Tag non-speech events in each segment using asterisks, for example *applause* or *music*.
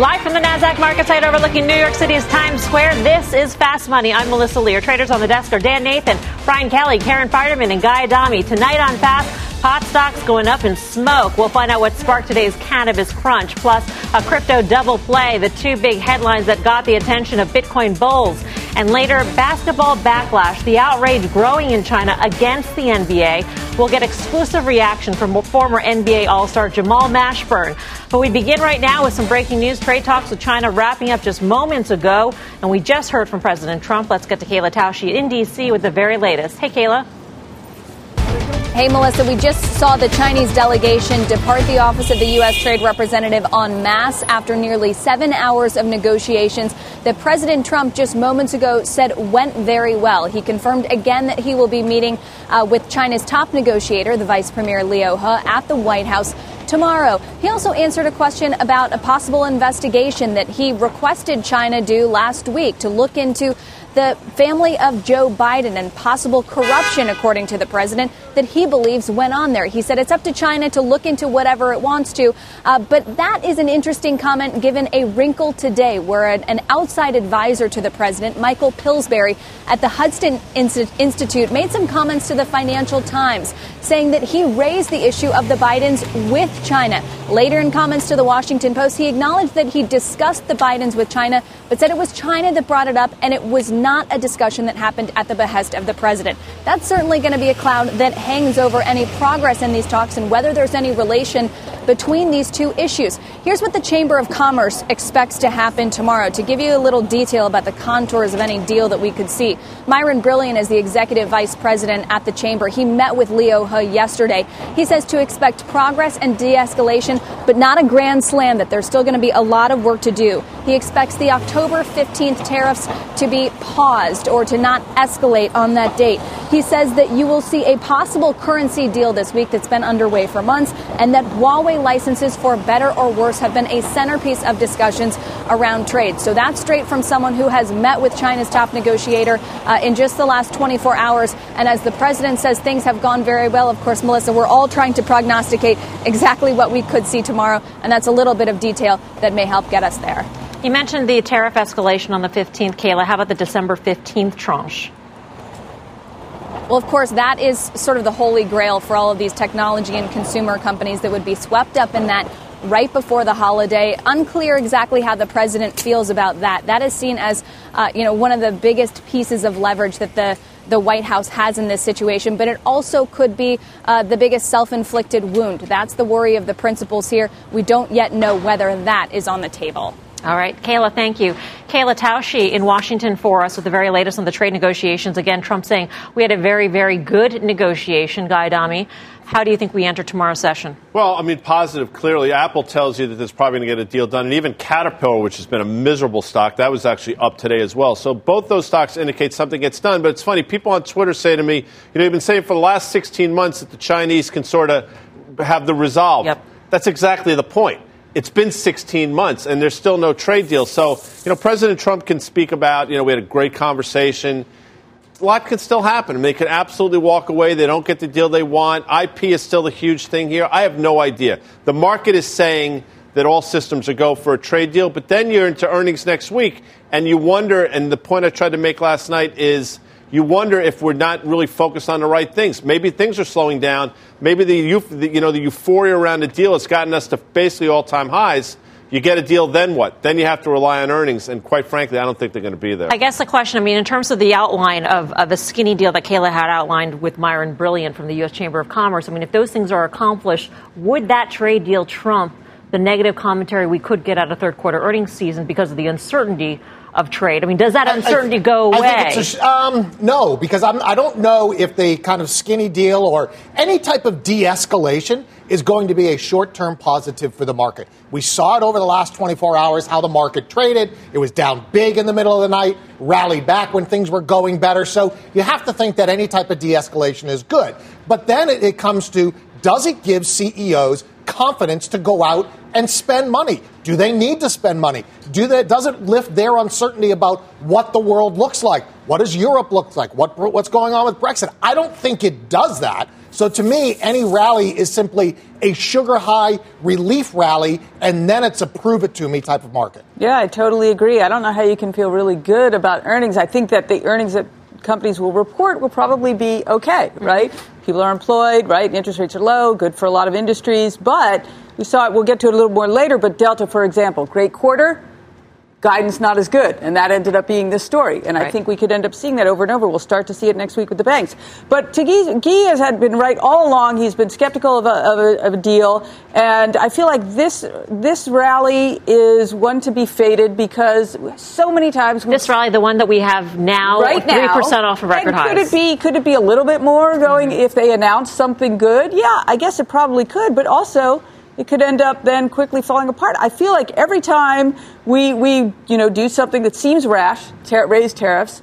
Live from the NASDAQ market site overlooking New York City's Times Square, this is Fast Money. I'm Melissa Lee. Our traders on the desk are Dan Nathan, Brian Kelly, Karen Finerman, and Guy Adami. Tonight on Fast, pot stocks going up in smoke. We'll find out what sparked today's cannabis crunch, plus a crypto double play, the two big headlines that got the attention of Bitcoin bulls. And later, basketball backlash, the outrage growing in China against the NBA. We'll get exclusive reaction from former NBA All Star Jamal Mashburn. But we begin right now with some breaking news. Trade talks with China wrapping up just moments ago. And we just heard from President Trump. Let's get to Kayla Tausche in D.C. with the very latest. Hey, Kayla. Hey, Melissa, we just saw the Chinese delegation depart the office of the U.S. Trade Representative en masse after nearly seven hours of negotiations that President Trump just moments ago said went very well. He confirmed again that he will be meeting uh, with China's top negotiator, the Vice Premier Liu He, at the White House tomorrow. He also answered a question about a possible investigation that he requested China do last week to look into the family of Joe Biden and possible corruption, according to the president, that he believes went on there. He said it's up to China to look into whatever it wants to. Uh, but that is an interesting comment given a wrinkle today where an, an outside advisor to the president, Michael Pillsbury, at the Hudson Institute, made some comments to the Financial Times saying that he raised the issue of the Bidens with China. Later in comments to the Washington Post, he acknowledged that he discussed the Bidens with China, but said it was China that brought it up and it was not a discussion that happened at the behest of the president. That's certainly going to be a cloud that hangs over any progress in these talks and whether there's any relation between these two issues. Here's what the Chamber of Commerce expects to happen tomorrow. To give you a little detail about the contours of any deal that we could see, Myron Brilliant is the executive vice president at the Chamber. He met with Liu He yesterday. He says to expect progress and de escalation, but not a grand slam, that there's still going to be a lot of work to do. He expects the October 15th tariffs to be paused or to not escalate on that date. He says that you will see a possible currency deal this week that's been underway for months, and that Huawei licenses, for better or worse, have been a centerpiece of discussions around trade. So that's straight from someone who has met with China's top negotiator uh, in just the last 24 hours. And as the president says, things have gone very well. Of course, Melissa, we're all trying to prognosticate exactly what we could see tomorrow, and that's a little bit of detail that may help get us there. You mentioned the tariff escalation on the 15th, Kayla. How about the December 15th tranche? Well, of course, that is sort of the holy grail for all of these technology and consumer companies that would be swept up in that right before the holiday. Unclear exactly how the president feels about that. That is seen as, uh, you know, one of the biggest pieces of leverage that the the White House has in this situation, but it also could be uh, the biggest self inflicted wound. That's the worry of the principals here. We don't yet know whether that is on the table. All right, Kayla, thank you. Kayla Tausche in Washington for us with the very latest on the trade negotiations. Again, Trump saying we had a very, very good negotiation. Guy Adami. how do you think we enter tomorrow's session? Well, I mean, positive, clearly. Apple tells you that there's probably going to get a deal done. And even Caterpillar, which has been a miserable stock, that was actually up today as well. So both those stocks indicate something gets done. But it's funny, people on Twitter say to me, you know, you've been saying for the last 16 months that the Chinese can sort of have the resolve. Yep. That's exactly the point it's been 16 months and there's still no trade deal. So, you know, President Trump can speak about, you know, we had a great conversation. A lot can still happen. I mean, they could absolutely walk away. They don't get the deal they want. IP is still a huge thing here. I have no idea. The market is saying that all systems are go for a trade deal, but then you're into earnings next week and you wonder, and the point I tried to make last night is you wonder if we're not really focused on the right things. Maybe things are slowing down. Maybe the, you know, the euphoria around the deal has gotten us to basically all-time highs. You get a deal, then what? Then you have to rely on earnings, and quite frankly, I don't think they're going to be there. I guess the question, I mean, in terms of the outline of, of the skinny deal that Kayla had outlined with Myron Brilliant from the U.S. Chamber of Commerce, I mean, if those things are accomplished, would that trade deal trump the negative commentary we could get out of third quarter earnings season because of the uncertainty of trade? I mean, does that uncertainty I, I, go away? Sh- um, no, because I'm, I do not know if the kind of skinny deal or any type of de escalation is going to be a short term positive for the market. We saw it over the last 24 hours how the market traded. It was down big in the middle of the night, rallied back when things were going better. So you have to think that any type of de escalation is good. But then it, it comes to does it give CEOs confidence to go out and spend money? Do they need to spend money? Do they, does it lift their uncertainty about what the world looks like? What does Europe look like? What, what's going on with Brexit? I don't think it does that. So to me, any rally is simply a sugar high relief rally, and then it's a prove it to me type of market. Yeah, I totally agree. I don't know how you can feel really good about earnings. I think that the earnings that companies will report will probably be okay, right? People are employed, right? Interest rates are low, good for a lot of industries. But we saw it, we'll get to it a little more later, but Delta, for example, great quarter, guidance not as good. And that ended up being this story. And right. I think we could end up seeing that over and over. We'll start to see it next week with the banks. But Guy, Guy has had been right all along. He's been skeptical of a, of, a, of a, deal. And I feel like this, this rally is one to be faded because so many times. This rally, the one that we have now, right 3% now, off of record highs. Could it be, could it be a little bit more going mm-hmm. if they announce something good? Yeah, I guess it probably could. But also, it could end up then quickly falling apart. I feel like every time we, we you know, do something that seems rash, ter- raise tariffs,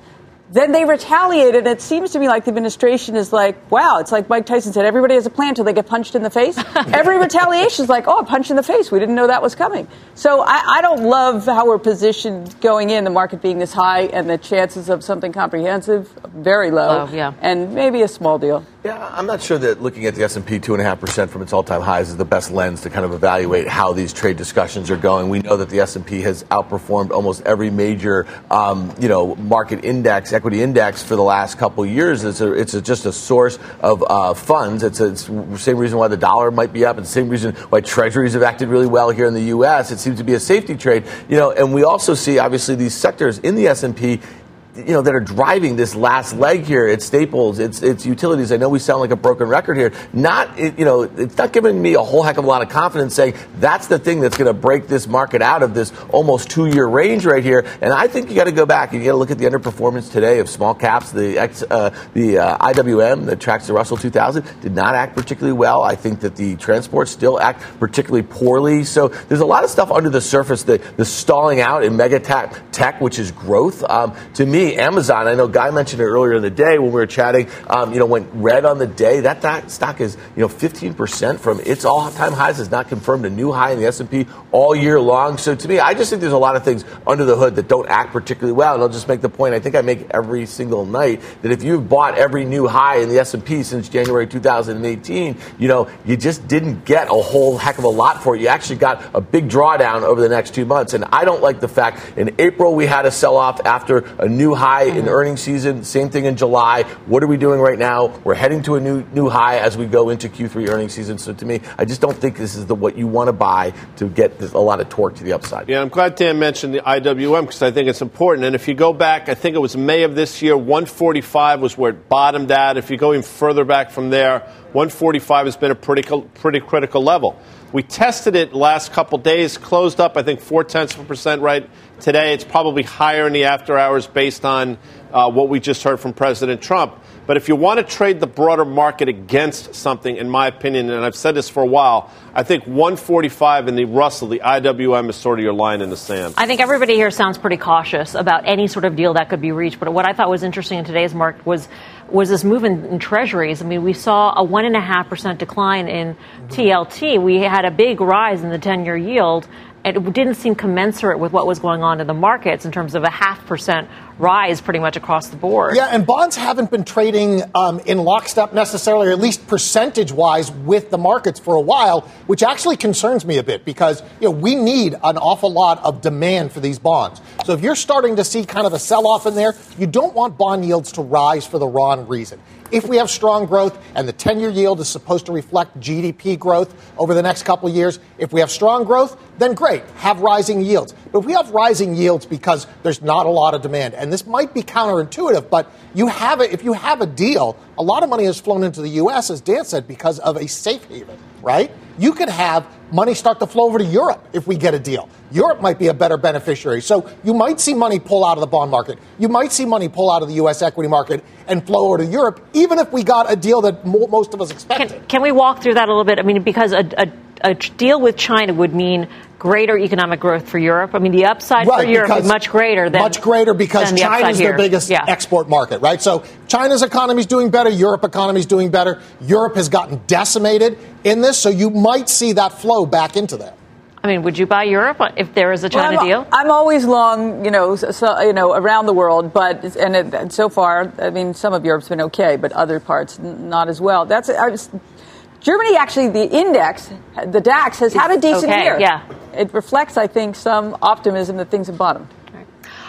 then they retaliate, And it seems to me like the administration is like, wow, it's like Mike Tyson said, everybody has a plan until they get punched in the face. *laughs* Every retaliation is like, oh, a punch in the face. We didn't know that was coming. So I, I, don't love how we're positioned going in, the market being this high, and the chances of something comprehensive very low. low yeah. And maybe a small deal. Yeah, I'm not sure that looking at the S&P 2.5% from its all-time highs is the best lens to kind of evaluate how these trade discussions are going. We know that the S&P has outperformed almost every major, um, you know, market index, equity index for the last couple years. It's, a, it's a, just a source of uh, funds. It's, it's the same reason why the dollar might be up. It's the same reason why treasuries have acted really well here in the U.S. It seems to be a safety trade, you know, and we also see obviously these sectors in the S&P you know that are driving this last leg here. It's staples, it's it's utilities. I know we sound like a broken record here. Not you know it's not giving me a whole heck of a lot of confidence saying that's the thing that's going to break this market out of this almost two year range right here. And I think you got to go back and you got to look at the underperformance today of small caps. The X, uh, the uh, IWM that tracks the Russell 2000 did not act particularly well. I think that the transports still act particularly poorly. So there's a lot of stuff under the surface that the stalling out in mega tech, tech which is growth. Um, to me Amazon, I know Guy mentioned it earlier in the day when we were chatting, um, you know, went red on the day. That, that stock is, you know, 15% from its all-time highs, has not confirmed a new high in the S&P all year long. So to me, I just think there's a lot of things under the hood that don't act particularly well. And I'll just make the point, I think I make every single night, that if you've bought every new high in the S&P since January 2018, you know, you just didn't get a whole heck of a lot for it. You actually got a big drawdown over the next two months. And I don't like the fact in April we had a sell-off after a new high in uh-huh. earnings season. Same thing in July. What are we doing right now? We're heading to a new new high as we go into Q3 earnings season. So to me, I just don't think this is the what you want to buy to get this, a lot of torque to the upside. Yeah, I'm glad Dan mentioned the IWM because I think it's important. And if you go back, I think it was May of this year, 145 was where it bottomed out. If you go even further back from there, 145 has been a pretty pretty critical level. We tested it last couple days, closed up, I think, four tenths of a percent right today. It's probably higher in the after hours based on uh, what we just heard from President Trump. But if you want to trade the broader market against something, in my opinion, and I've said this for a while, I think 145 in the Russell, the IWM, is sort of your line in the sand. I think everybody here sounds pretty cautious about any sort of deal that could be reached. But what I thought was interesting in today's market was was this move in, in treasuries. I mean, we saw a one and a half percent decline in TLT. We had a big rise in the 10 year yield it didn't seem commensurate with what was going on in the markets in terms of a half percent rise pretty much across the board. Yeah, and bonds haven't been trading um, in lockstep necessarily, or at least percentage wise, with the markets for a while, which actually concerns me a bit because you know we need an awful lot of demand for these bonds. So if you're starting to see kind of a sell off in there, you don't want bond yields to rise for the wrong reason. If we have strong growth and the 10 year yield is supposed to reflect GDP growth over the next couple of years, if we have strong growth, then great, have rising yields. But if we have rising yields because there's not a lot of demand, and this might be counterintuitive, but you have if you have a deal, a lot of money has flown into the U.S., as Dan said, because of a safe haven, right? You could have money start to flow over to Europe if we get a deal. Europe might be a better beneficiary. So you might see money pull out of the bond market. You might see money pull out of the U.S. equity market and flow over to Europe, even if we got a deal that mo- most of us expected. Can, can, we walk through that a little bit? I mean, because a, a, a deal with China would mean greater economic growth for Europe. I mean, the upside right, for Europe is much greater than much greater because China's their biggest yeah. export market, right? So China's economy is doing better, Europe economy is doing better. Europe has gotten decimated in this, so you might see that flow back into there. I mean, would you buy Europe if there is a China well, I'm, deal? I'm always long, you know, so, you know, around the world, but and, it, and, so far, I mean, some of Europe's been okay, but other parts not as well. That's I was, Germany actually, the index, the DAX, has had a decent okay, year. Yeah, it reflects, I think, some optimism that things have bottomed.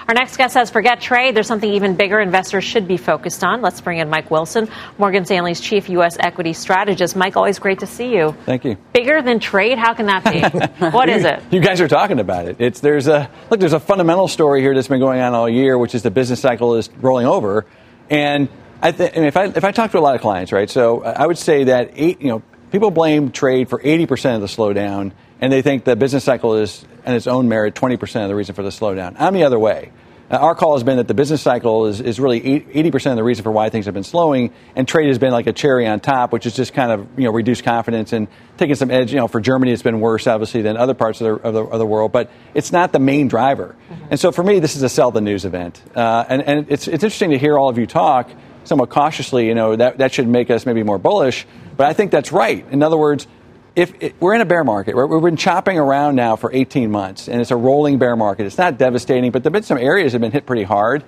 Our next guest says, forget trade. There's something even bigger investors should be focused on. Let's bring in Mike Wilson, Morgan Stanley's chief U.S. equity strategist. Mike, always great to see you. Thank you. Bigger than trade? How can that be? *laughs* what is it? You guys are talking about it. It's there's a look. There's a fundamental story here that's been going on all year, which is the business cycle is rolling over, and I think if I if I talk to a lot of clients, right? So I would say that eight, you know, people blame trade for 80 percent of the slowdown and they think the business cycle is, in its own merit, 20% of the reason for the slowdown. I'm the other way. Uh, our call has been that the business cycle is, is really 80% of the reason for why things have been slowing, and trade has been like a cherry on top, which is just kind of you know reduced confidence and taking some edge. You know, for Germany, it's been worse obviously than other parts of the, of the, of the world, but it's not the main driver. Mm-hmm. And so for me, this is a sell the news event, uh, and and it's it's interesting to hear all of you talk somewhat cautiously. You know that that should make us maybe more bullish, but I think that's right. In other words if it, we're in a bear market, right? we've been chopping around now for 18 months, and it's a rolling bear market. It's not devastating, but there have been some areas that have been hit pretty hard.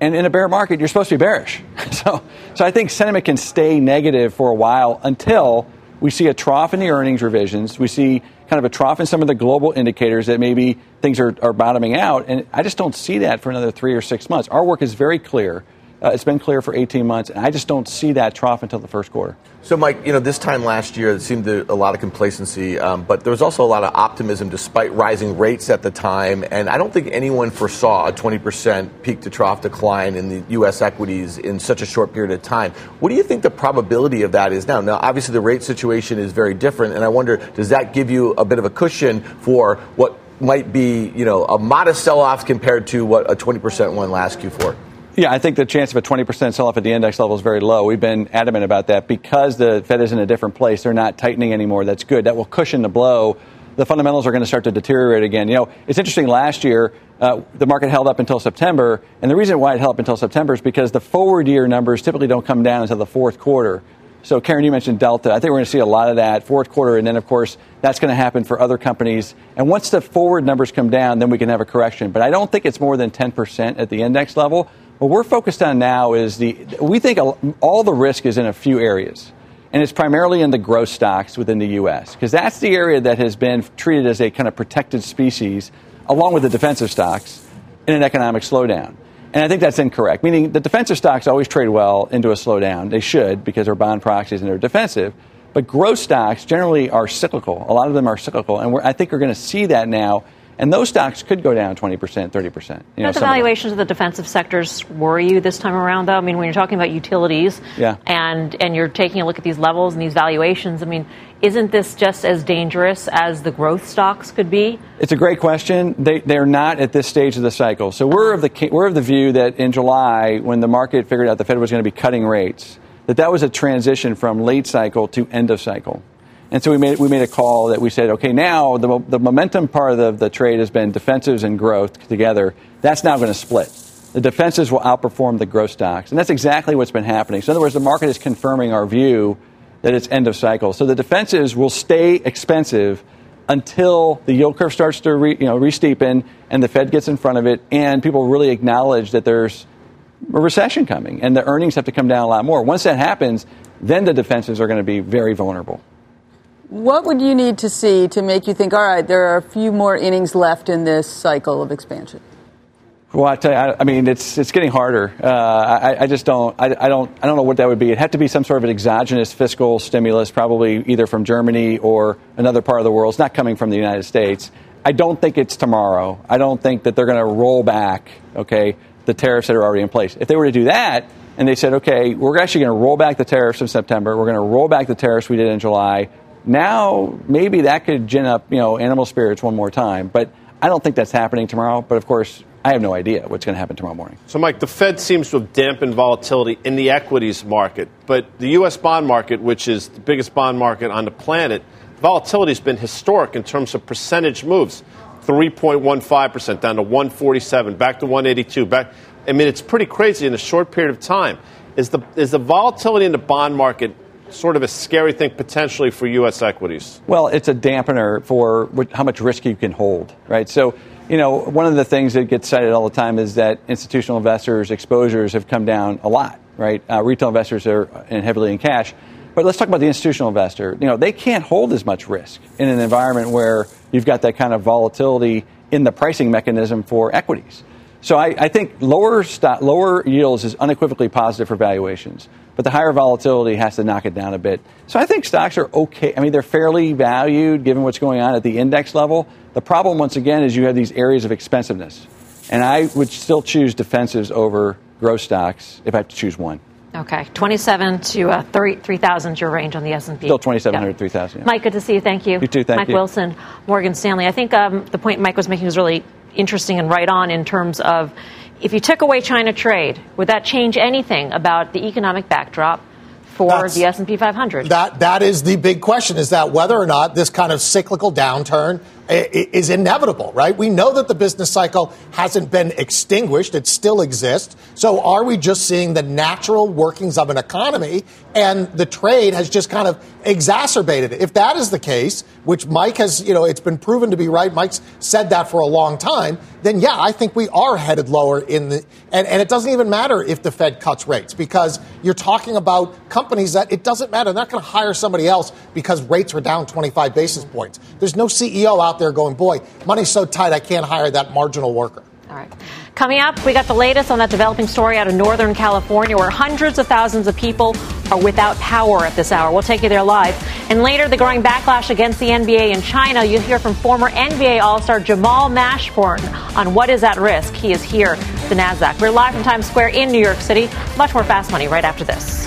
And in a bear market, you're supposed to be bearish. *laughs* So, so I think sentiment can stay negative for a while until we see a trough in the earnings revisions. We see kind of a trough in some of the global indicators that maybe things are, are bottoming out. And I just don't see that for another three or six months. Our work is very clear. Uh, it's been clear for 18 months, and I just don't see that trough until the first quarter. So, Mike, you know, this time last year, it seemed to, a lot of complacency, um, but there was also a lot of optimism despite rising rates at the time. And I don't think anyone foresaw a 20% peak to trough decline in the U.S. equities in such a short period of time. What do you think the probability of that is now? Now, obviously, the rate situation is very different, and I wonder, does that give you a bit of a cushion for what might be, you know, a modest sell-off compared to what a 20% one last Q4? Yeah, I think the chance of a 20% sell off at the index level is very low. We've been adamant about that because the Fed is in a different place. They're not tightening anymore. That's good. That will cushion the blow. The fundamentals are going to start to deteriorate again. You know, it's interesting. Last year, uh, the market held up until September, and the reason why it held up until September is because the forward year numbers typically don't come down until the fourth quarter. So, Karen, you mentioned Delta. I think we're going to see a lot of that fourth quarter, and then, of course, that's going to happen for other companies. And once the forward numbers come down, then we can have a correction. But I don't think it's more than 10% at the index level. What we're focused on now is the, we think all the risk is in a few areas. And it's primarily in the growth stocks within the U.S., because that's the area that has been treated as a kind of protected species, along with the defensive stocks, in an economic slowdown. And I think that's incorrect, meaning the defensive stocks always trade well into a slowdown. They should, because they're bond proxies and they're defensive. But growth stocks generally are cyclical. A lot of them are cyclical. And I think we're going to see that now and those stocks could go down 20%, 30%. You know, the valuations of, of, the defensive sectors worry you this time around, though? I mean, when you're talking about utilities yeah. and, and you're taking a look at these levels and these valuations, I mean, isn't this just as dangerous as the growth stocks could be? It's a great question. They, they're not at this stage of the cycle. So we're of the, we're of the view that in July, when the market figured out the Fed was going to be cutting rates, that that was a transition from late cycle to end of cycle. And so we made, we made a call that we said, okay, now the, the momentum part of the, the trade has been defensives and growth together. That's now going to split. The defensives will outperform the growth stocks. And that's exactly what's been happening. So, in other words, the market is confirming our view that it's end of cycle. So the defensives will stay expensive until the yield curve starts to re, you know, re-steepen and the Fed gets in front of it and people really acknowledge that there's a recession coming and the earnings have to come down a lot more. Once that happens, then the defensives are going to be very vulnerable. What would you need to see to make you think, all right, there are a few more innings left in this cycle of expansion? Well, I tell you, I, I mean, it's it's getting harder. Uh, I, I, just don't, I, I, don't, I don't know what that would be. It had to be some sort of an exogenous fiscal stimulus, probably either from Germany or another part of the world. It's not coming from the United States. I don't think it's tomorrow. I don't think that they're going to roll back, okay, the tariffs that are already in place. If they were to do that, and they said, okay, we're actually going to roll back the tariffs in September. We're going to roll back the tariffs we did in July Now, maybe that could gin up, you know, animal spirits one more time. But I don't think that's happening tomorrow. But of course, I have no idea what's going to happen tomorrow morning. So, Mike, the Fed seems to have dampened volatility in the equities market, but the U.S. bond market, which is the biggest bond market on the planet, volatility has been historic in terms of percentage moves. 3.15% down to 147, back to 182, back. I mean, it's pretty crazy in a short period of time. Is the, is the volatility in the bond market sort of a scary thing potentially for U.S. equities? Well, it's a dampener for how much risk you can hold, right? So, you know, one of the things that gets cited all the time is that institutional investors' exposures have come down a lot, right? Uh, retail investors are heavily in cash. But let's talk about the institutional investor. You know, they can't hold as much risk in an environment where you've got that kind of volatility in the pricing mechanism for equities. So I, I think lower, lower yields is unequivocally positive for valuations but the higher volatility has to knock it down a bit. So I think stocks are okay. I mean, they're fairly valued given what's going on at the index level. The problem, once again, is you have these areas of expensiveness. And I would still choose defensives over growth stocks if I have to choose one. Okay, 27 to uh, 3,000 is your range on the S&P. Still 2,700, yep. 3,000. Yeah. Mike, good to see you. Thank you. You too, thank Mike you. Wilson, Morgan Stanley. I think um, the point Mike was making was really interesting and right on in terms of if you took away China trade, would that change anything about the economic backdrop for That's, the S&P 500? That that is the big question is that whether or not this kind of cyclical downturn is inevitable, right? We know that the business cycle hasn't been extinguished, it still exists. So are we just seeing the natural workings of an economy and the trade has just kind of exacerbated it? If that is the case, which Mike has, you know, it's been proven to be right, Mike's said that for a long time, then yeah, I think we are headed lower in the, and, and it doesn't even matter if the Fed cuts rates because you're talking about companies that it doesn't matter. They're not going to hire somebody else because rates are down 25 basis points. There's no CEO out there going, boy, money's so tight, I can't hire that marginal worker. All right. Coming up, we got the latest on that developing story out of Northern California where hundreds of thousands of people are without power at this hour. We'll take you there live. And later, the growing backlash against the NBA in China. You'll hear from former NBA All Star Jamal Mashburn on what is at risk. He is here, the NASDAQ. We're live from Times Square in New York City. Much more fast money right after this.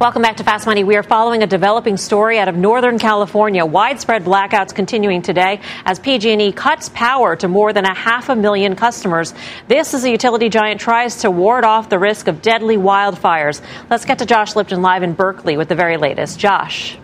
Welcome back to Fast Money. We are following a developing story out of Northern California. Widespread blackouts continuing today as PG&E cuts power to more than a half a million customers. This as a utility giant tries to ward off the risk of deadly wildfires. Let's get to Josh Lipton live in Berkeley with the very latest. Josh.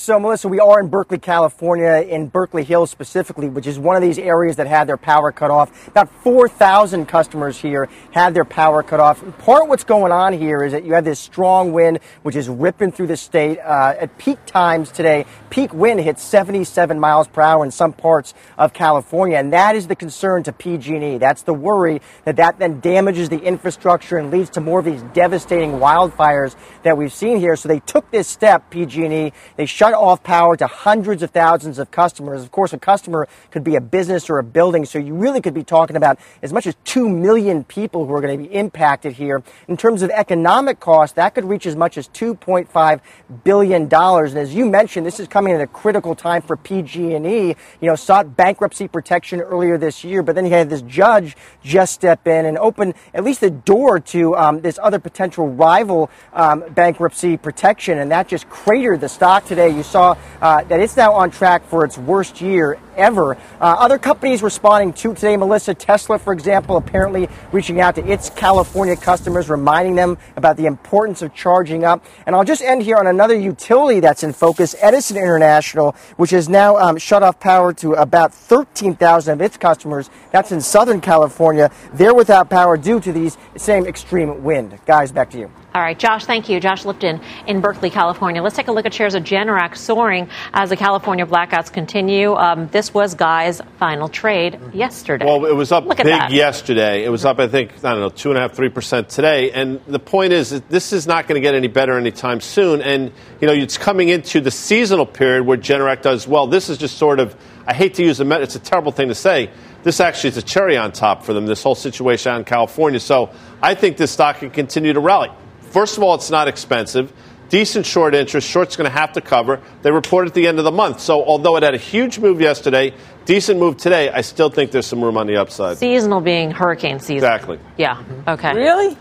So, Melissa, we are in Berkeley, California, in Berkeley Hills specifically, which is one of these areas that had their power cut off. About 4,000 customers here had their power cut off. Part of what's going on here is that you have this strong wind, which is ripping through the state. Uh, at peak times today, peak wind hit 77 miles per hour in some parts of California, and that is the concern to PG&E. That's the worry that that then damages the infrastructure and leads to more of these devastating wildfires that we've seen here. So they took this step, PG&E. They shut off power to hundreds of thousands of customers. Of course, a customer could be a business or a building, so you really could be talking about as much as 2 million people who are going to be impacted here. In terms of economic cost, that could reach as much as $2.5 billion. And as you mentioned, this is coming at a critical time for PG&E. You know, sought bankruptcy protection earlier this year, but then you had this judge just step in and open at least the door to um, this other potential rival um, bankruptcy protection, and that just cratered the stock today you saw uh, that it's now on track for its worst year ever. Uh, other companies responding to today, Melissa, Tesla, for example, apparently reaching out to its California customers, reminding them about the importance of charging up. And I'll just end here on another utility that's in focus, Edison International, which has now um, shut off power to about 13,000 of its customers. That's in Southern California. They're without power due to these same extreme wind. Guys, back to you. All right, Josh, thank you. Josh Lipton in Berkeley, California. Let's take a look at shares of Generac soaring as the California blackouts continue. Um, this was Guy's final trade yesterday. Well, it was up Look big that. yesterday. It was up, I think, I don't know, two and a half, three percent today. And the point is, that this is not going to get any better anytime soon. And you know, it's coming into the seasonal period where Generac does well. This is just sort of, I hate to use the, met- it's a terrible thing to say. This actually is a cherry on top for them. This whole situation out in California. So I think this stock can continue to rally. First of all, it's not expensive. Decent short interest. Short's going to have to cover. They report at the end of the month. So although it had a huge move yesterday, decent move today, I still think there's some room on the upside. Seasonal being hurricane season. Exactly. Yeah. Okay. Really?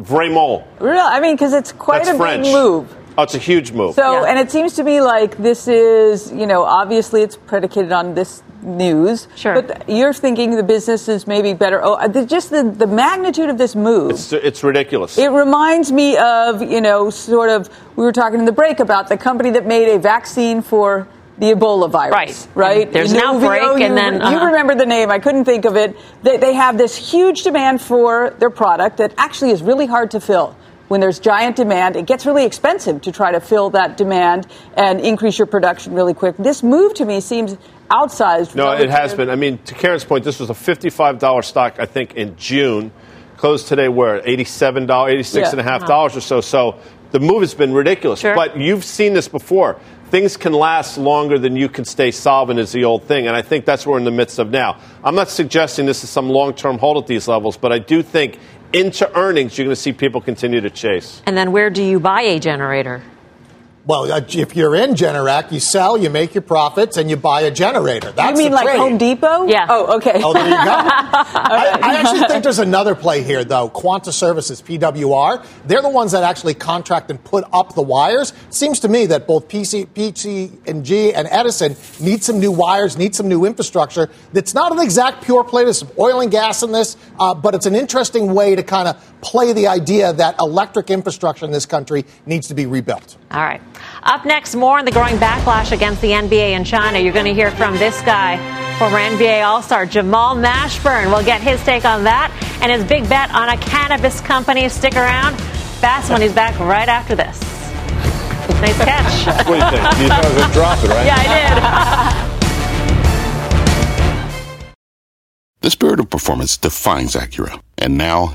Vraiment. Really? I mean, because it's quite That's a French. big move. Oh, it's a huge move. So, and it seems to me like this is, you know, obviously it's predicated on this news. Sure. But you're thinking the business is maybe better. Oh, the, just the, the magnitude of this move. it's, it's ridiculous. It reminds me of, you know, sort of, we were talking in the break about the company that made a vaccine for the Ebola virus. Right. Right. And there's an Inovio, outbreak, and then, You uh-huh. remember the name. I couldn't think of it. They, they have this huge demand for their product that actually is really hard to fill. When there's giant demand, it gets really expensive to try to fill that demand and increase your production really quick. This move to me seems outsized. No, it has relative- been. I mean, to Karen's point, this was a $55 stock, I think, in June. Closed today, where? $87, $86.5 or so. So the move has been ridiculous. Sure. But you've seen this before. Things can last longer than you can stay solvent, is the old thing. And I think that's what we're in the midst of now. I'm not suggesting this is some long term hold at these levels, but I do think into earnings, you're going to see people continue to chase. And then where do you buy a generator? Well, uh, if you're in Generac, you sell, you make your profits, and you buy a generator. That's you mean the like trade. Home Depot? Yeah. Oh, okay. Oh, there you go. *laughs* I, I actually think there's another play here, though. Quanta Services, PWR. They're the ones that actually contract and put up the wires. Seems to me that both PC, PC&G and Edison need some new wires, need some new infrastructure. That's not an exact pure play. There's some oil and gas in this, uh, but it's an interesting way to kind of play the idea that electric infrastructure in this country needs to be rebuilt. All right. Up next, more on the growing backlash against the NBA in China. You're going to hear from this guy, former NBA All Star Jamal Mashburn. We'll get his take on that and his big bet on a cannabis company. Stick around. Fast Money's back right after this. Nice catch. *laughs* What do you think? You thought I was going to drop it, right? *laughs* yeah, I did. *laughs* The spirit of performance defines Acura, and now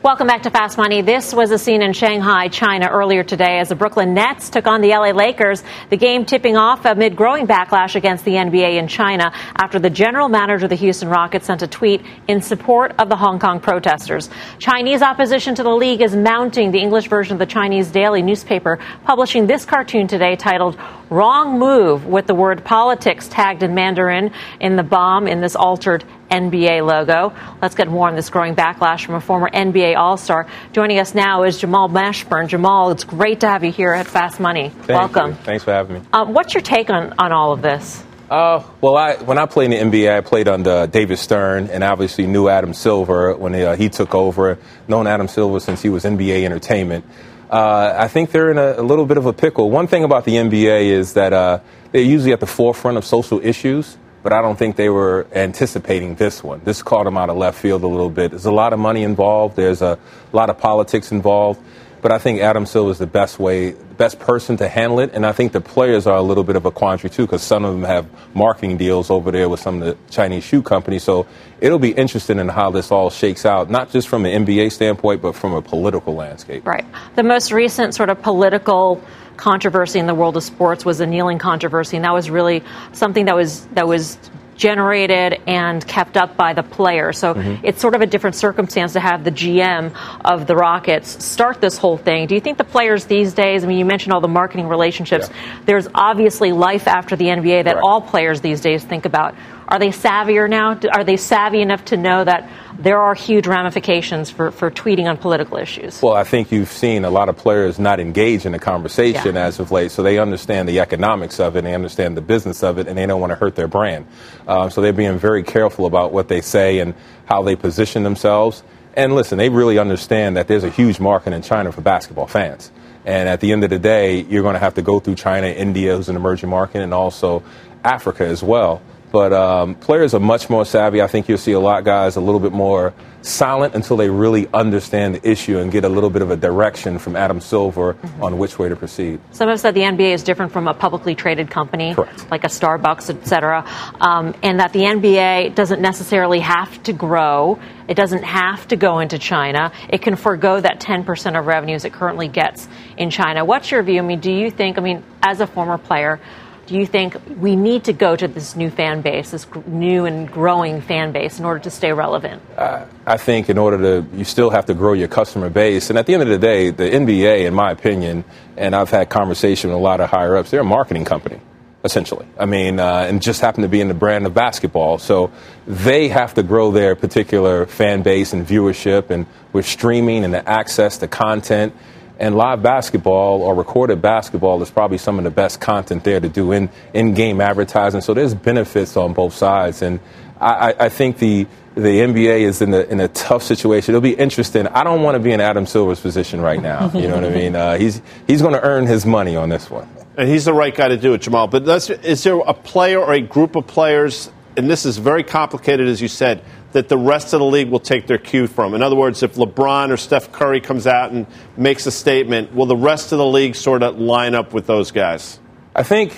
Welcome back to Fast Money. This was a scene in Shanghai, China earlier today as the Brooklyn Nets took on the LA Lakers. The game tipping off amid growing backlash against the NBA in China after the general manager of the Houston Rockets sent a tweet in support of the Hong Kong protesters. Chinese opposition to the league is mounting. The English version of the Chinese daily newspaper publishing this cartoon today titled Wrong Move with the word politics tagged in Mandarin in the bomb in this altered NBA logo. Let's get more on this growing backlash from a former NBA All Star. Joining us now is Jamal Mashburn. Jamal, it's great to have you here at Fast Money. Thank Welcome. you. Thanks for having me. Um, what's your take on, on all of this? Uh, well, I, when I played in the NBA, I played under David Stern and obviously knew Adam Silver when he, uh, he took over. Known Adam Silver since he was NBA Entertainment. uh, I think they're in a, a, little bit of a pickle. One thing about the NBA is that uh, they're usually at the forefront of social issues, but I don't think they were anticipating this one. This caught them out of left field a little bit. There's a lot of money involved. There's a lot of politics involved. But I think Adam Silver is the best way, best person to handle it. And I think the players are a little bit of a quandary too, because some of them have marketing deals over there with some of the Chinese shoe companies. So it'll be interesting in how this all shakes out, not just from an NBA standpoint, but from a political landscape. Right. The most recent sort of political controversy in the world of sports was the kneeling controversy, and that was really something that was that was generated and kept up by the player. So mm-hmm. it's sort of a different circumstance to have the GM of the Rockets start this whole thing. Do you think the players these days, I mean, you mentioned all the marketing relationships, yeah. there's obviously life after the NBA that all players these days think about. Are they savvier now? Are they savvy enough to know that there are huge ramifications for, for tweeting on political issues? Well, I think you've seen a lot of players not engage in the conversation yeah. as of late, so they understand the economics of it, they understand the business of it, and they don't want to hurt their brand. Uh, so they're being very careful about what they say and how they position themselves. And listen, they really understand that there's a huge market in China for basketball fans. And at the end of the day, you're going to have to go through China, India, who's an emerging market, and also Africa as well. But um, players are much more savvy. I think you'll see a lot of guys a little bit more silent until they really understand the issue and get a little bit of a direction from Adam Silver mm-hmm. on which way to proceed. Some have said the NBA is different from a publicly traded company, Correct. like a Starbucks, et cetera, um, and that the NBA doesn't necessarily have to grow. It doesn't have to go into China. It can forego that 10% of revenues it currently gets in China. What's your view? I mean, do you think, I mean, as a former player, do you think we need to go to this new fan base, this new and growing fan base, in order to stay relevant? Uh, I think in order to, you still have to grow your customer base. And at the end of the day, the NBA, in my opinion, and I've had conversation with a lot of higher ups, they're a marketing company essentially. I mean, uh, and just happen to be in the brand of basketball. So they have to grow their particular fan base and viewership, and with streaming and the access to content and live basketball or recorded basketball is probably some of the best content there to do in in game advertising. So there's benefits on both sides, and I, I think the the NBA is in a, in a tough situation. It'll be interesting. I don't want to be in Adam Silver's position right now. *laughs* You know what I mean? Uh, he's he's going to earn his money on this one. And he's the right guy to do it, Jamal. But is there a player or a group of players, and this is very complicated, as you said, that the rest of the league will take their cue from? In other words, if LeBron or Steph Curry comes out and makes a statement, will the rest of the league sort of line up with those guys? I think,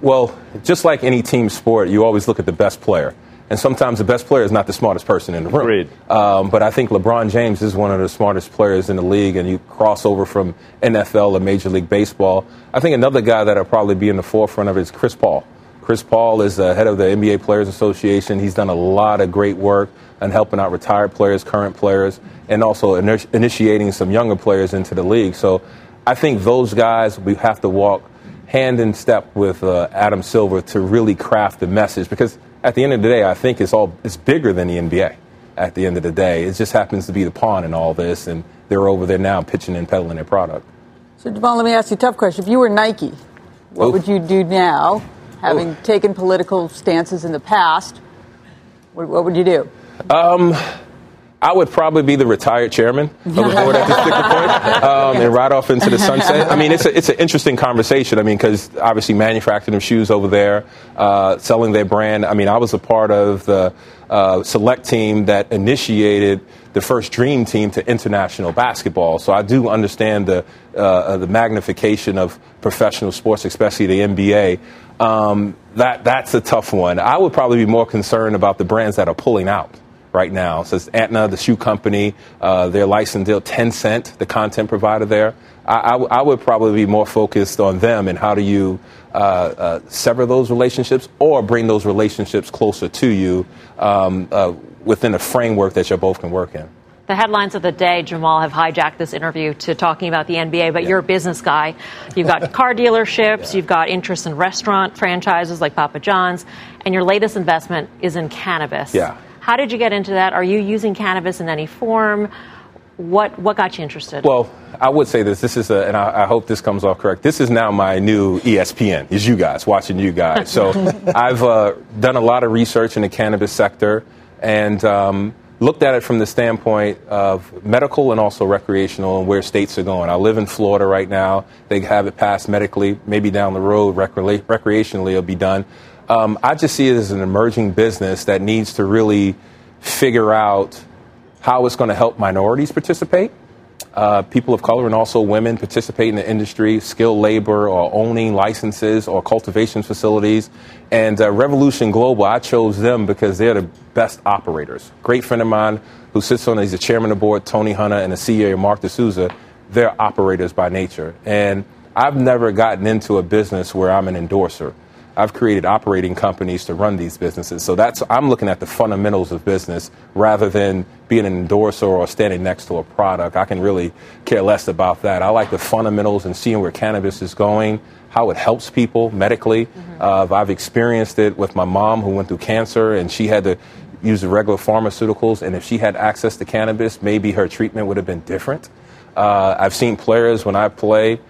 well, just like any team sport, you always look at the best player. And sometimes the best player is not the smartest person in the room. Um, but I think LeBron James is one of the smartest players in the league, and you cross over from NFL to Major League Baseball. I think another guy that'll probably be in the forefront of it is Chris Paul. Chris Paul is the head of the NBA Players Association. He's done a lot of great work on helping out retired players, current players, and also initiating some younger players into the league. So I think those guys, we have to walk hand in step with uh, Adam Silver to really craft the message because at the end of the day, I think it's all it's bigger than the NBA. At the end of the day, it just happens to be the pawn in all this, and they're over there now pitching and peddling their product. So, Devon, let me ask you a tough question. If you were Nike, what Oof. would you do now having Ooh. taken political stances in the past, what, what would you do? Um, I would probably be the retired chairman of the board at this particular *laughs* point um, and ride off into the sunset. I mean, it's, a, it's an interesting conversation. I mean, because obviously manufacturing of shoes over there, uh, selling their brand. I mean, I was a part of the uh, select team that initiated the first dream team to international basketball. So I do understand the, uh, the magnification of professional sports, especially the NBA. Um, that, that's a tough one. I would probably be more concerned about the brands that are pulling out right now. So it's Anta, the shoe company, uh, their license deal, Tencent, the content provider there. I, I, I, would probably be more focused on them and how do you uh, uh, sever those relationships or bring those relationships closer to you um, uh, within a framework that you both can work in. The headlines of the day, Jamal, have hijacked this interview to talking about the NBA, but yeah. you're a business guy. You've got car *laughs* dealerships, yeah. you've got interest in restaurant franchises like Papa John's, and your latest investment is in cannabis. Yeah. How did you get into that? Are you using cannabis in any form? What what got you interested? Well, I would say this. This is a, and I, I, hope this comes off correct. This is now my new ESPN. Is you guys watching you guys? So *laughs* I've uh, done a lot of research in the cannabis sector, and um, looked at it from the standpoint of medical and also recreational and where states are going. I live in Florida right now. They have it passed medically. Maybe down the road, recre- recreationally, it'll be done. Um, I just see it as an emerging business that needs to really figure out how it's going to help minorities participate. Uh, people of color and also women participate in the industry, skilled labor or owning licenses or cultivation facilities. And uh, Revolution Global, I chose them because they're the best operators. Great friend of mine who sits on, he's the chairman of the board, Tony Hunter, and the CEO, Mark D'Souza. They're operators by nature. And I've never gotten into a business where I'm an endorser. I've created operating companies to run these businesses. So that's I'm looking at the fundamentals of business rather than being an endorser or standing next to a product. I can really care less about that. I like the fundamentals and seeing where cannabis is going, how it helps people medically. Mm-hmm. Uh, I've experienced it with my mom who went through cancer and she had to use the regular pharmaceuticals. And if she had access to cannabis, maybe her treatment would have been different. Uh, I've seen players when I play,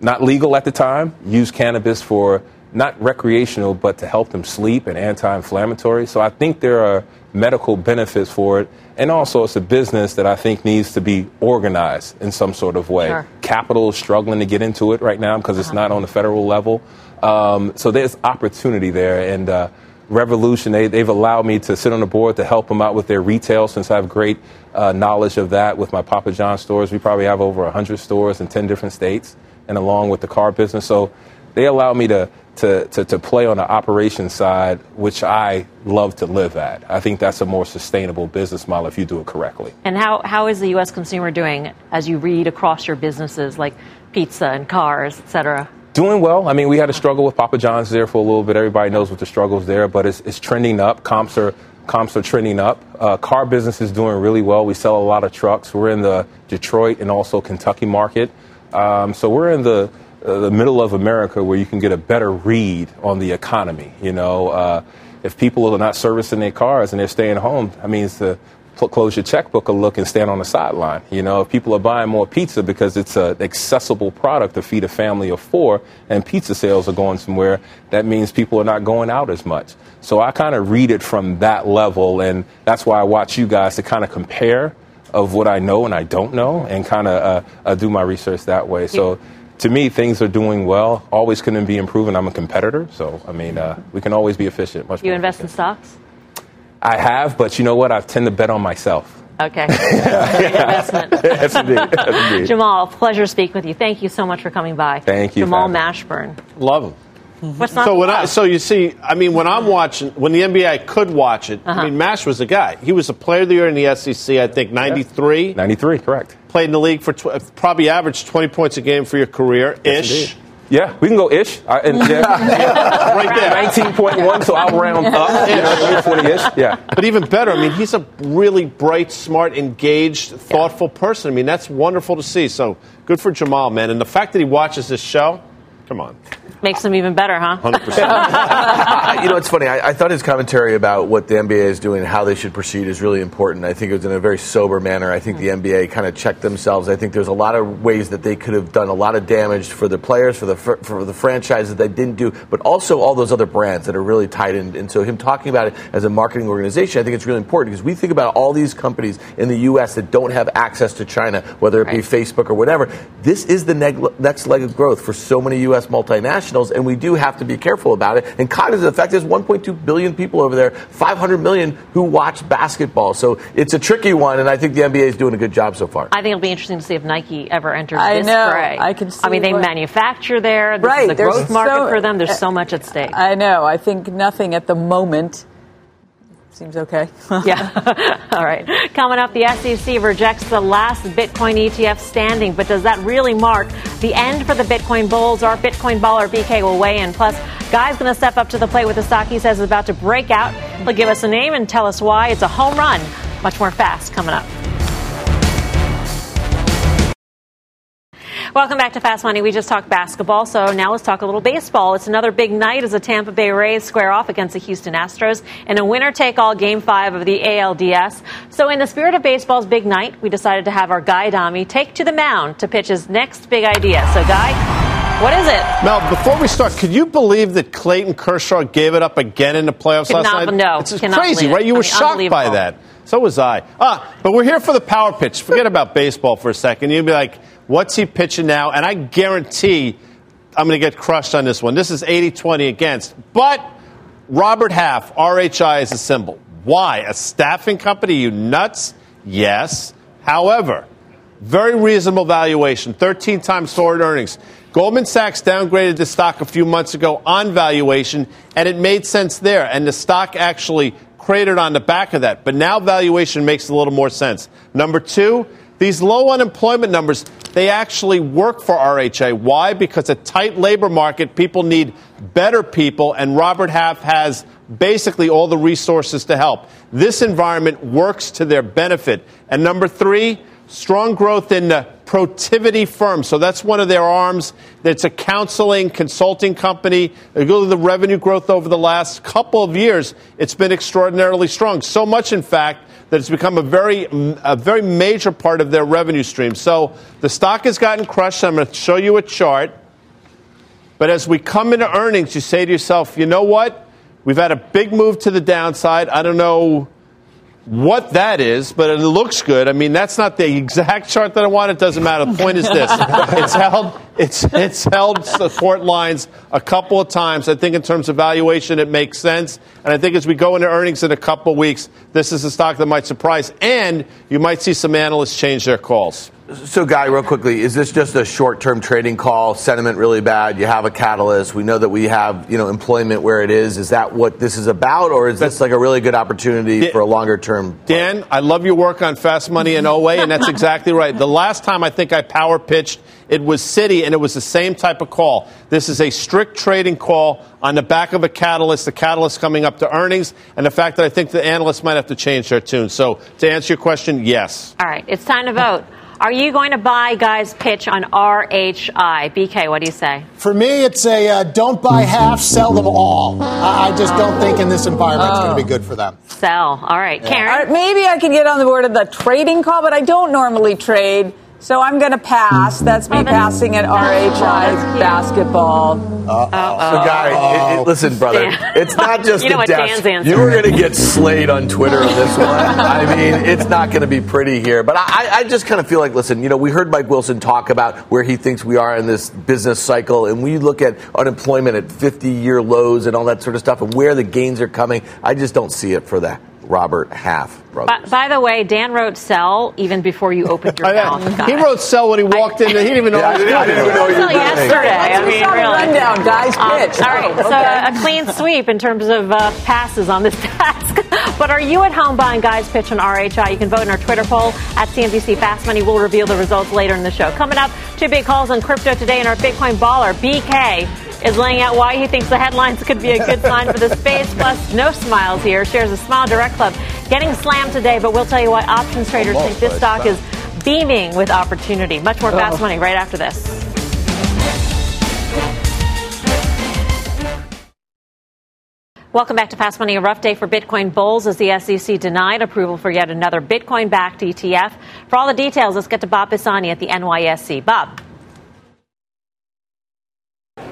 not legal at the time, use cannabis for not recreational, but to help them sleep and anti inflammatory. So I think there are medical benefits for it. And also, it's a business that I think needs to be organized in some sort of way. Sure. Capital is struggling to get into it right now because it's uh-huh. not on the federal level. Um, so there's opportunity there. And uh, Revolution, they, have allowed me to sit on the board to help them out with their retail since I have great uh, knowledge of that with my Papa John stores. We probably have over 100 stores in 10 different states, and along with the car business. So they allow me to to, to, to play on the operations side, which I love to live at. I think that's a more sustainable business model if you do it correctly. And how, how is the U.S. consumer doing as you read across your businesses like pizza and cars, et cetera? Doing well. I mean, we had a struggle with Papa John's there for a little bit. Everybody knows what the struggles there, but it's, it's trending up. Comps are comps are trending up. Uh, car business is doing really well. We sell a lot of trucks. We're in the Detroit and also Kentucky market, um, so we're in the uh, the middle of America where you can get a better read on the economy. You know, uh, if people are not servicing their cars and they're staying home, I mean, to close your checkbook a look and stand on the sideline. You know, if people are buying more pizza because it's an accessible product to feed a family of four and pizza sales are going somewhere, that means people are not going out as much. So I kind of read it from that level, and that's why I watch you guys to kind of compare of what I know and I don't know and kind of uh, uh, do my research that way. So to me, things are doing well. Always can be improving. I'm a competitor, so I mean, uh, we can always be efficient. Much. You invest efficient. in stocks? I have, but you know what? I tend to bet on myself. Okay. *laughs* investment. *laughs* yes, indeed. yes, indeed. Jamal, pleasure speaking with you. Thank you so much for coming by. Thank you. Jamal Mashburn. Love him. What's not so when I, so you see, I mean, when I'm watching, when the NBA could watch it, uh-huh. I mean, Mash was a guy. He was a player of the year in the SEC, I think, 93. 93, correct. Played in the league for tw- uh, probably averaged 20 points a game for your career ish. yeah, we can go ish. I, and, yeah, *laughs* yeah. right there. 19.1, so I'll round up. *laughs* Yeah, 20 ish. Yeah. But even better, I mean, he's a really bright, smart, engaged, thoughtful person. I mean, that's wonderful to see. So good for Jamal, man. And the fact that he watches this show, come on. Makes them even better, huh? 100%. *laughs* you know, it's funny. I, I, thought his commentary about what the NBA is doing and how they should proceed is really important. I think it was in a very sober manner. I think the mm. NBA kind of checked themselves. I think there's a lot of ways that they could have done a lot of damage for the players, for the for the franchise that they didn't do, but also all those other brands that are really tied in. And so, him talking about it as a marketing organization, I think it's really important because we think about all these companies in the U.S. that don't have access to China, whether it be. Facebook or whatever. This is the next leg of growth for so many U.S. multinationals nationals, and we do have to be careful about it. And cognizant of the fact there's 1.2 billion people over there, 500 million who watch basketball. So it's a tricky one, and I think the NBA is doing a good job so far. I think it'll be interesting to see if Nike ever enters I this know. fray. I can. I mean, they what... manufacture there. This right. is a growth market so, for them. There's so much at stake. I know. I think nothing at the moment Seems okay. *laughs* yeah. *laughs* All right. Coming up, the SEC rejects the last Bitcoin ETF standing, but does that really mark the end for the Bitcoin bulls? Our Bitcoin baller BK will weigh in. Plus, Guy's going to step up to the plate with the stock he says is about to break out. He'll give us a name and tell us why. It's a home run. Much more fast coming up. Welcome back to Fast Money. We just talked basketball, so now let's talk a little baseball. It's another big night as the Tampa Bay Rays square off against the Houston Astros in a winner take all game five of the ALDS. So, in the spirit of baseball's big night, we decided to have our Guy Adami, take to the mound to pitch his next big idea. So, Guy, what is it? Mel, before we start, could you believe that Clayton Kershaw gave it up again in the playoffs Could last not, night? No, it's crazy, right? You were I mean, shocked by that. So was I. Ah, but we're here for the power pitch. Forget about baseball for a second. You'd be like, what's he pitching now? And I guarantee I'm going to get crushed on this one. This is 80 20 against. But Robert Half, RHI is a symbol. Why? A staffing company? You nuts? Yes. However, very reasonable valuation, 13 times forward earnings. Goldman Sachs downgraded the stock a few months ago on valuation, and it made sense there. And the stock actually cratered on the back of that. But now valuation makes a little more sense. Number two, these low unemployment numbers, they actually work for RHI. Why? Because a tight labor market, people need better people, and Robert Half has basically all the resources to help. This environment works to their benefit. And number three, strong growth in the Protiviti firm. So that's one of their arms. It's a counseling, consulting company. Go to the revenue growth over the last couple of years. It's been extraordinarily strong. So much, in fact, that it's become a very, a very major part of their revenue stream. So the stock has gotten crushed. I'm going to show you a chart. But as we come into earnings, you say to yourself, you know what? We've had a big move to the downside. I don't know what that is, but it looks good. I mean, that's not the exact chart that I want. It doesn't matter. The point is this: *laughs* it's held, it's it's held support lines a couple of times. I think in terms of valuation, it makes sense. And I think as we go into earnings in a couple of weeks, this is a stock that might surprise, and you might see some analysts change their calls. So, Guy, real quickly, is this just a short-term trading call? Sentiment really bad. You have a catalyst. We know that we have, you know, employment where it is. Is that what this is about, or is this like a really good opportunity Dan, for a longer-term? Dan, I love your work on fast money and OA, and that's exactly right. The last time I think I power pitched, it was Citi, and it was the same type of call. This is a strict trading call on the back of a catalyst. The catalyst coming up to earnings, and the fact that I think the analysts might have to change their tune. So, to answer your question, yes. All right, it's time to vote. Are you going to buy Guy's pitch on RHI? BK, what do you say? For me, it's a uh, don't buy half, sell them all. I, I just don't think in this environment it's going to be good for them. Sell. All right, Karen. All right, maybe I can get on the board of the trading call, but I don't normally trade. So I'm going to pass. That's me passing at RHI basketball. So, Guy, it- it- listen, brother, Dan. it's not *laughs* just You know the what desk. Dan's answer You were going to get slayed on Twitter on this one. I mean, it's not going to be pretty here. But I, I just kind of feel like, listen, you know, we heard Mike Wilson talk about where he thinks we are in this business cycle, and we look at unemployment at 50-year lows and all that sort of stuff, and where the gains are coming. I just don't see it for the Robert Half brothers. By, by the way, Dan wrote sell even before you opened your I mouth. know. Guy. He wrote sell when he walked in. He didn't even know Yeah, what he was I doing. didn't even know you Until were doing it. yesterday. I mean, a really. rundown, guys. Um, Pitch. all right, Oh, so a clean sweep in terms of uh, passes on this *laughs* task. but are you at home buying Guy's pitch on RHI? You can vote in our Twitter poll at CNBC Fast Money. We'll reveal the results later in the show. Coming up, two big calls on crypto today, and our Bitcoin baller BK is laying out why he thinks the headlines could be a good sign for the space. Plus, no smiles here. Shares a Smile Direct Club getting slammed today, but we'll tell you why options traders think this stock is beaming with opportunity. Much more fast oh. money right after this. Welcome back to Fast Money. A rough day for Bitcoin bulls as the SEC denied approval for yet another Bitcoin backed ETF. For all the details, let's get to Bob Pisani at the NYSE. Bob.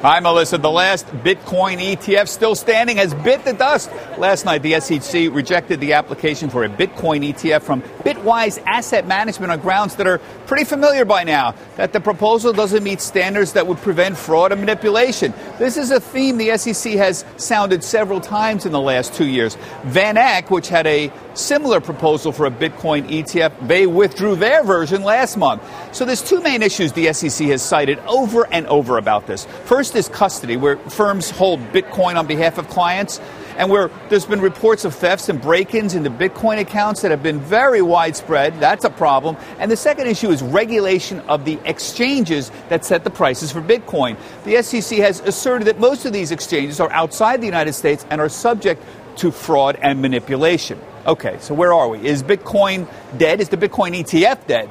Hi, Melissa. The last Bitcoin ETF still standing has bit the dust. Last night, the SEC rejected the application for a Bitcoin ETF from Bitwise Asset Management on grounds that are pretty familiar by now that the proposal doesn't meet standards that would prevent fraud and manipulation. This is a theme the SEC has sounded several times in the last two years. Van Eck, which had a similar proposal for a Bitcoin ETF, they withdrew their version last month. So there's two main issues the SEC has cited over and over about this. First is custody, where firms hold Bitcoin on behalf of clients, and where there's been reports of thefts and break-ins into Bitcoin accounts that have been very widespread. That's a problem. And the second issue is regulation of the exchanges that set the prices for Bitcoin. The SEC has asserted that most of these exchanges are outside the United States and are subject to fraud and manipulation. Okay, so where are we? Is Bitcoin dead? Is the Bitcoin ETF dead?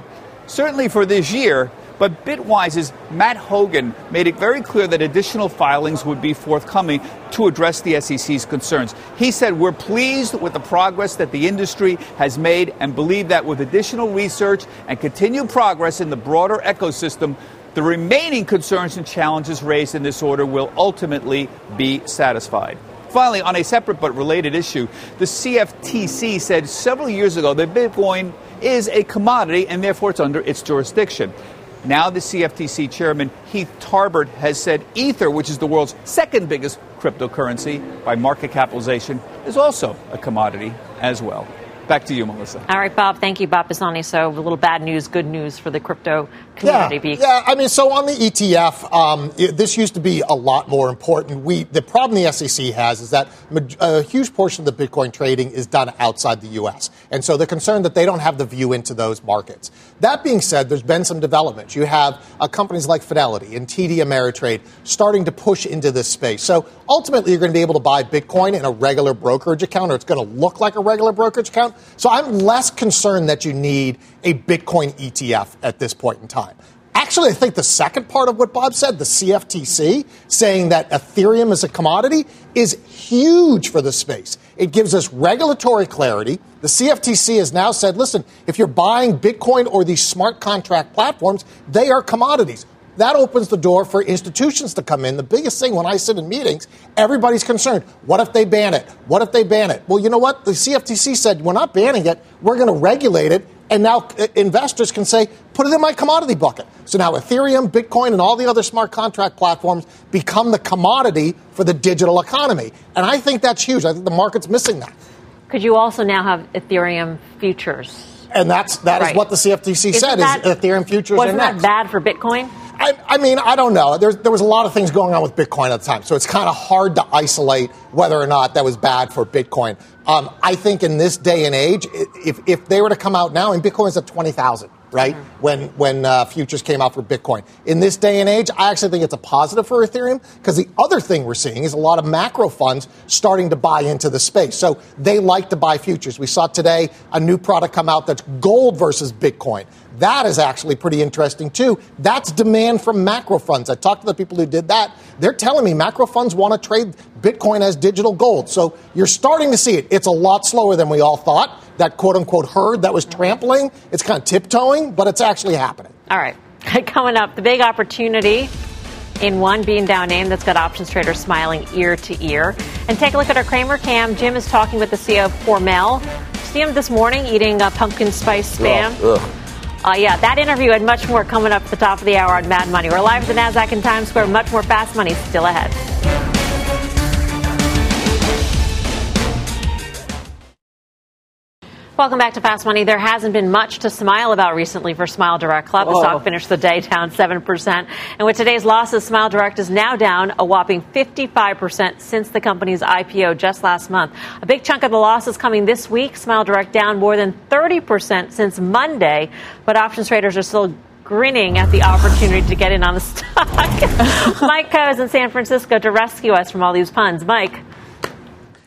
Certainly for this year, but Bitwise's Matt Hougan made it very clear that additional filings would be forthcoming to address the SEC's concerns. He said, We're pleased with the progress that the industry has made and believe that with additional research and continued progress in the broader ecosystem, the remaining concerns and challenges raised in this order will ultimately be satisfied. Finally, on a separate but related issue, the CFTC said several years ago that Bitcoin is a commodity and therefore it's under its jurisdiction. Now, the CFTC chairman, Heath Tarbert, has said Ether, which is the world's second biggest cryptocurrency by market capitalization, is also a commodity as well. Back to you, Melissa. All right, Bob. Thank you, Bob Pisani. So, a little bad news, good news for the crypto community. Yeah, yeah. I mean, so on the ETF, um, it, this used to be a lot more important. We the problem the SEC has is that a huge portion of the Bitcoin trading is done outside the U.S., and so they're concerned that they don't have the view into those markets. That being said, there's been some developments. You have uh, companies like Fidelity and TD Ameritrade starting to push into this space. So ultimately, you're going to be able to buy Bitcoin in a regular brokerage account, or it's going to look like a regular brokerage account. So I'm less concerned that you need a Bitcoin ETF at this point in time. Actually, I think the second part of what Bob said, the CFTC saying that Ethereum is a commodity, is huge for the space. It gives us regulatory clarity. The CFTC has now said, listen, if you're buying Bitcoin or these smart contract platforms, they are commodities. That opens the door for institutions to come in. The biggest thing when I sit in meetings, everybody's concerned. What if they ban it? What if they ban it? Well, you know what? The CFTC said, we're not banning it, we're going to regulate it. And now uh, investors can say, put it in my commodity bucket. So now Ethereum, Bitcoin, and all the other smart contract platforms become the commodity for the digital economy. And I think that's huge. I think the market's missing that. Could you also now have Ethereum futures? And that's that right. is what the CFTC Isn't said that, is Ethereum futures. Wasn't that bad for Bitcoin? I, I, mean, I don't know. There's, there was a lot of things going on with Bitcoin at the time, so it's kind of hard to isolate whether or not that was bad for Bitcoin. Um, I think in this day and age, if, if they were to come out now, and Bitcoin's at 20,000, right? Mm-hmm. When when uh, futures came out for Bitcoin. In this day and age, I actually think it's a positive for Ethereum because the other thing we're seeing is a lot of macro funds starting to buy into the space. So they like to buy futures. We saw today a new product come out that's gold versus Bitcoin. That is actually pretty interesting too. That's demand from macro funds. I talked to the people who did that. They're telling me macro funds want to trade Bitcoin as digital gold. So you're starting to see it. It's a lot slower than we all thought. That quote unquote herd that was trampling, it's kind of tiptoeing, but it's actually happening. All right. *laughs* Coming up, the big opportunity in one being down name that's got options traders smiling ear to ear. And take a look at our Cramer cam. Jim is talking with the CEO of Hormel. See him this morning eating a pumpkin spice spam. Ugh, ugh. Uh, yeah, that interview and much more coming up at the top of the hour on Mad Money. We're live at the NASDAQ in Times Square. Much more fast money still ahead. Welcome back to Fast Money. There hasn't been much to smile about recently for Smile Direct Club. The stock oh. finished the day down *laughs* 7%. And with today's losses, Smile Direct is now down a whopping 55% since the company's IPO just last month. A big chunk of the losses coming this week. Smile Direct down more than 30% since Monday, but options traders are still grinning at the opportunity to get in on the *laughs* stock. *laughs* Mike Khouw is in San Francisco to rescue us from all these puns. Mike.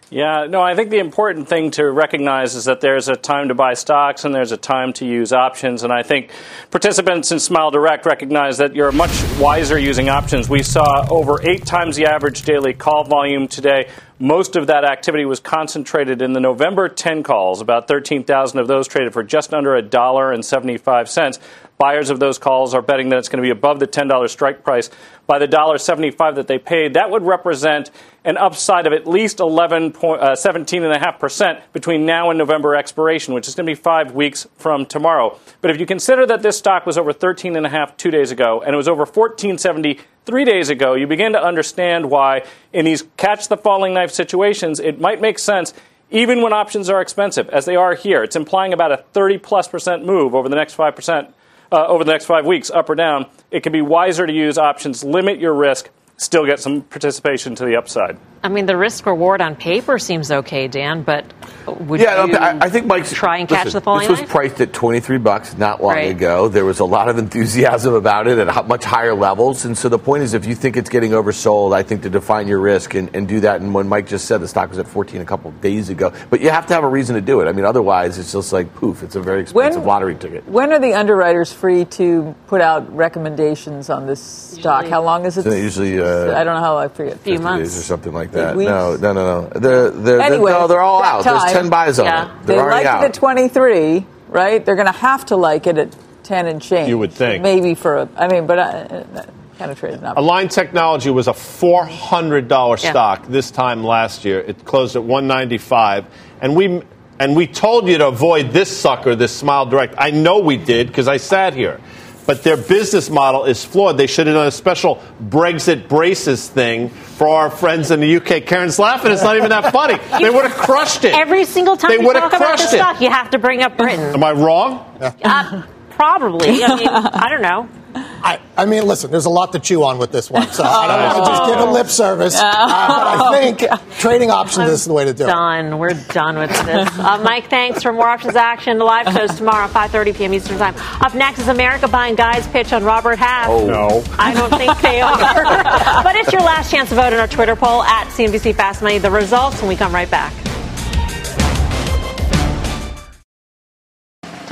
Yeah, no, I think the important thing to recognize is that there's a time to buy stocks and there's a time to use options. And I think participants in Smile Direct recognize that you're much wiser using options. We saw over eight times the average daily call volume today. Most of that activity was concentrated in the November 10 calls. About 13,000 of those traded for just under a dollar and 75 cents. Buyers of those calls are betting that it's going to be above the $10 strike price by the $1.75 that they paid. That would represent an upside of at least 11 point, uh, 17.5% between now and November expiration, which is going to be five weeks from tomorrow. But if you consider that this stock was over 13.5 two days ago and it was over 14.70 three days ago, you begin to understand why in these catch the falling knife situations, it might make sense even when options are expensive, as they are here. It's implying about a 30 plus percent move over the next 5 percent uh, over the next five weeks, up or down, it can be wiser to use options, limit your risk, still get some participation to the upside. I mean, the risk reward on paper seems okay, Dan, but would yeah, you I, I think Mike's try and catch the falling This was priced at 23 bucks not long right. ago. There was a lot of enthusiasm about it at much higher levels. And so the point is, if you think it's getting oversold, I think to define your risk and, and do that. And when Mike just said the stock was at 14 a couple of days ago, but you have to have a reason to do it. I mean, otherwise, it's just like poof, it's a very expensive when, lottery ticket. When are the underwriters free to put out recommendations on this stock? How long is it? usually, uh, I don't know how I forget. A few months or something like that. No, no, no, no. They're, they're, anyway, they're, no, they're all out. Time, There's 10 buys on yeah. it. They're they liked out. it at 23, right? They're going to have to like it at 10 and change. You would think. Maybe for a, I mean, but. Uh, Kind of traded up. Align Technology was a $400 Yeah. stock this time last year. It closed at 195, and we and we told you to avoid this sucker, this Smile Direct. I know we did because I sat here. But their business model is flawed. They should have done a special Brexit braces thing for our friends in the UK. Karen's laughing. It's not even that funny. *laughs* They would have crushed it. Every single time They you talk about the it. stock, you have to bring up Britain. Am I wrong? Uh, probably. I mean, *laughs* I don't know. I, I mean, listen, there's a lot to chew on with this one, so I don't want to just give a lip service. Uh, but I think trading options is the way to do it. Done. We're done with this. Uh, Mike, thanks for more options action. The live shows tomorrow, 5:30 p.m. Eastern Time. Up next is America buying guys pitch on Robert Half. Oh. No. I don't think they are. *laughs* but it's your last chance to vote in our Twitter poll at CNBC Fast Money. The results when we come right back.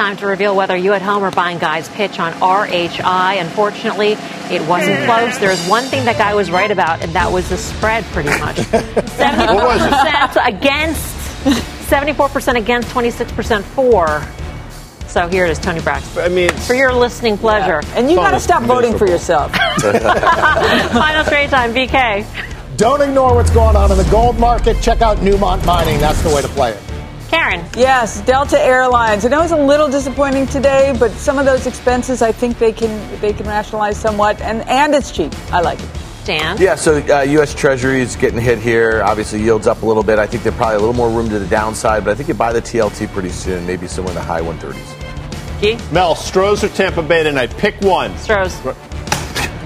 Time to reveal whether you at home are buying Guy's pitch on RHI. Unfortunately, it wasn't close. There's one thing that Guy was right about, and that was the spread, pretty much. *laughs* 74% against, 74% against, 26% for. So here it is, Toni Braxton. I mean, for your listening pleasure. And you got to stop voting for yourself. *laughs* *laughs* Final trade time, BK. Don't ignore what's going on in the gold market. Check out Newmont Mining. That's the way to play it. Karen. Yes, Delta Airlines. I know it's a little disappointing today, but some of those expenses I think they can they can rationalize somewhat, and and it's cheap. I like it. Dan. Yeah, so uh, U.S. Treasury is getting hit here. Obviously, yields up a little bit. I think there's probably a little more room to the downside, but I think you buy the TLT pretty soon, maybe somewhere in the high 130s. Mel, Stros or Tampa Bay tonight? Pick one. Stros. It's, am-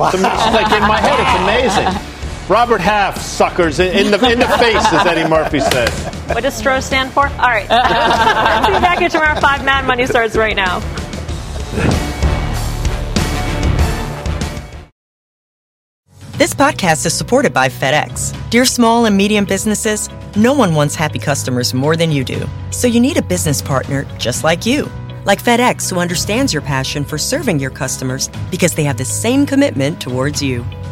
it's like in my head, it's amazing. Robert Half, suckers, in, in the in the face, as Eddie Murphy says. What does Stroh stand for? All right. Let's be back here tomorrow. Five Mad Money starts right now. This podcast is supported by FedEx. Dear small and medium businesses, no one wants happy customers more than you do. So you need a business partner just like you. Like FedEx, who understands your passion for serving your customers because they have the same commitment towards you.